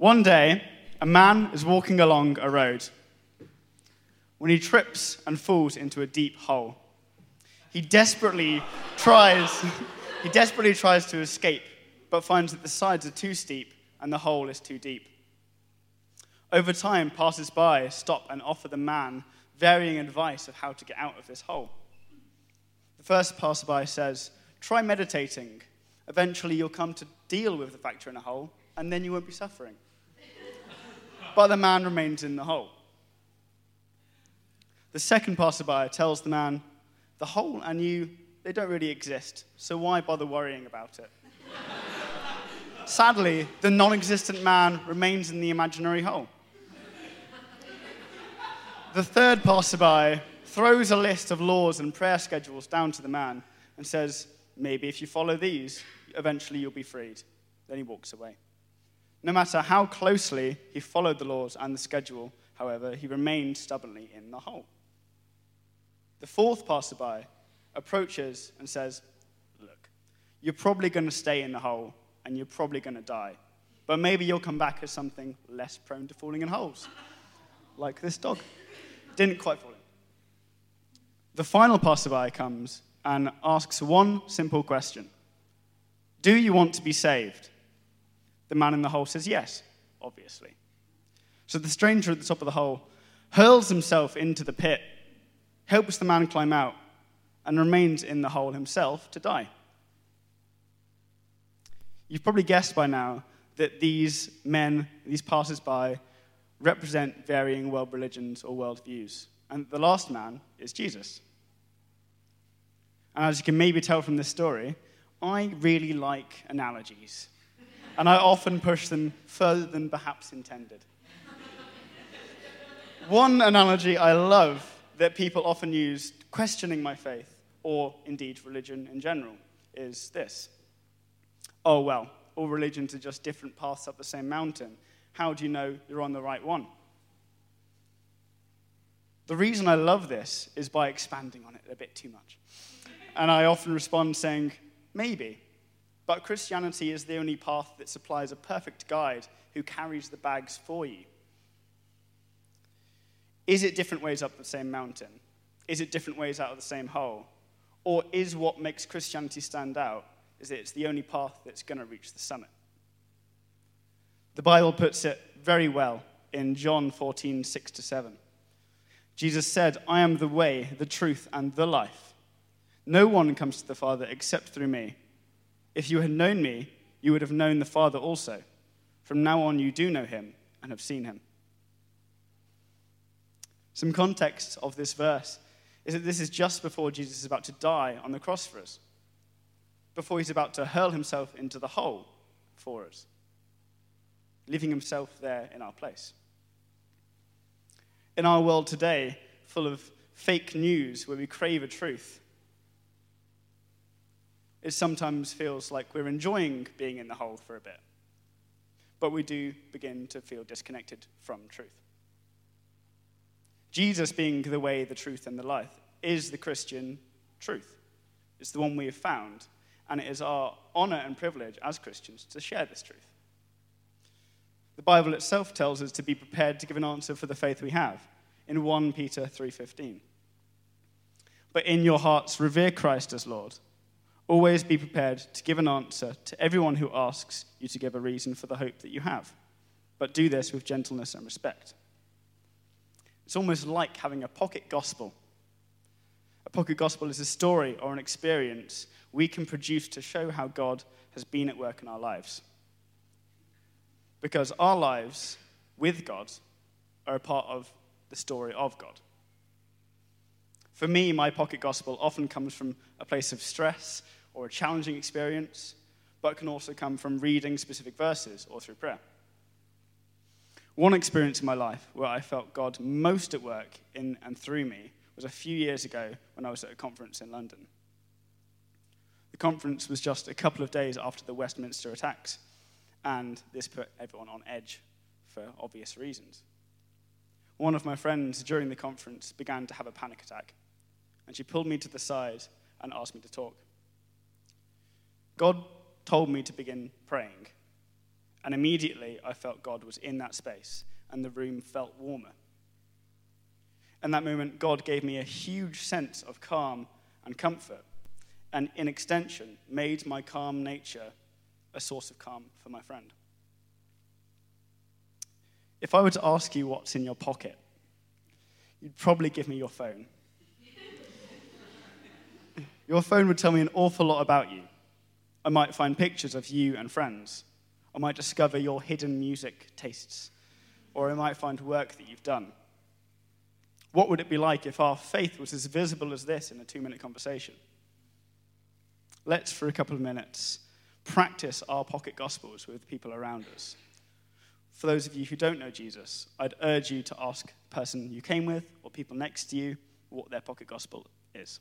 One day, a man is walking along a road when he trips and falls into a deep hole. He desperately tries, he desperately tries to escape, but finds that the sides are too steep and the hole is too deep. Over time, passers-by stop and offer the man varying advice of how to get out of this hole. The first passerby says, Try meditating. Eventually, you'll come to deal with the fact you're in a hole, and then you won't be suffering. But the man remains in the hole. The second passerby tells the man, The hole and you, they don't really exist, so why bother worrying about it? Sadly, the non existent man remains in the imaginary hole. The third passerby throws a list of laws and prayer schedules down to the man and says, Maybe if you follow these, eventually you'll be freed. Then he walks away. No matter how closely he followed the laws and the schedule, however, he remained stubbornly in the hole. The fourth passerby approaches and says, Look, you're probably going to stay in the hole and you're probably going to die. But maybe you'll come back as something less prone to falling in holes, like this dog. Didn't quite fall in. The final passerby comes and asks one simple question Do you want to be saved? The man in the hole says yes, obviously. So the stranger at the top of the hole hurls himself into the pit, helps the man climb out, and remains in the hole himself to die. You've probably guessed by now that these men, these passers by, represent varying world religions or world views. And the last man is Jesus. And as you can maybe tell from this story, I really like analogies. And I often push them further than perhaps intended. One analogy I love that people often use questioning my faith, or indeed religion in general, is this Oh, well, all religions are just different paths up the same mountain. How do you know you're on the right one? The reason I love this is by expanding on it a bit too much. And I often respond saying, maybe. But Christianity is the only path that supplies a perfect guide who carries the bags for you. Is it different ways up the same mountain? Is it different ways out of the same hole? Or is what makes Christianity stand out is that it's the only path that's going to reach the summit? The Bible puts it very well in John 14, 6 to 7. Jesus said, I am the way, the truth, and the life. No one comes to the Father except through me. If you had known me, you would have known the Father also. From now on, you do know him and have seen him. Some context of this verse is that this is just before Jesus is about to die on the cross for us, before he's about to hurl himself into the hole for us, leaving himself there in our place. In our world today, full of fake news where we crave a truth, it sometimes feels like we're enjoying being in the hole for a bit. But we do begin to feel disconnected from truth. Jesus, being the way, the truth, and the life, is the Christian truth. It's the one we have found, and it is our honor and privilege as Christians to share this truth. The Bible itself tells us to be prepared to give an answer for the faith we have in 1 Peter 3:15. But in your hearts revere Christ as Lord Always be prepared to give an answer to everyone who asks you to give a reason for the hope that you have, but do this with gentleness and respect. It's almost like having a pocket gospel. A pocket gospel is a story or an experience we can produce to show how God has been at work in our lives. Because our lives with God are a part of the story of God. For me, my pocket gospel often comes from a place of stress or a challenging experience, but can also come from reading specific verses or through prayer. One experience in my life where I felt God most at work in and through me was a few years ago when I was at a conference in London. The conference was just a couple of days after the Westminster attacks, and this put everyone on edge for obvious reasons. One of my friends during the conference began to have a panic attack, and she pulled me to the side and asked me to talk. God told me to begin praying. And immediately I felt God was in that space, and the room felt warmer. In that moment, God gave me a huge sense of calm and comfort, and in extension, made my calm nature a source of calm for my friend. If I were to ask you what's in your pocket, you'd probably give me your phone. your phone would tell me an awful lot about you. I might find pictures of you and friends. I might discover your hidden music tastes. Or I might find work that you've done. What would it be like if our faith was as visible as this in a two minute conversation? Let's, for a couple of minutes, practice our pocket gospels with people around us. For those of you who don't know Jesus, I'd urge you to ask the person you came with or people next to you what their pocket gospel is.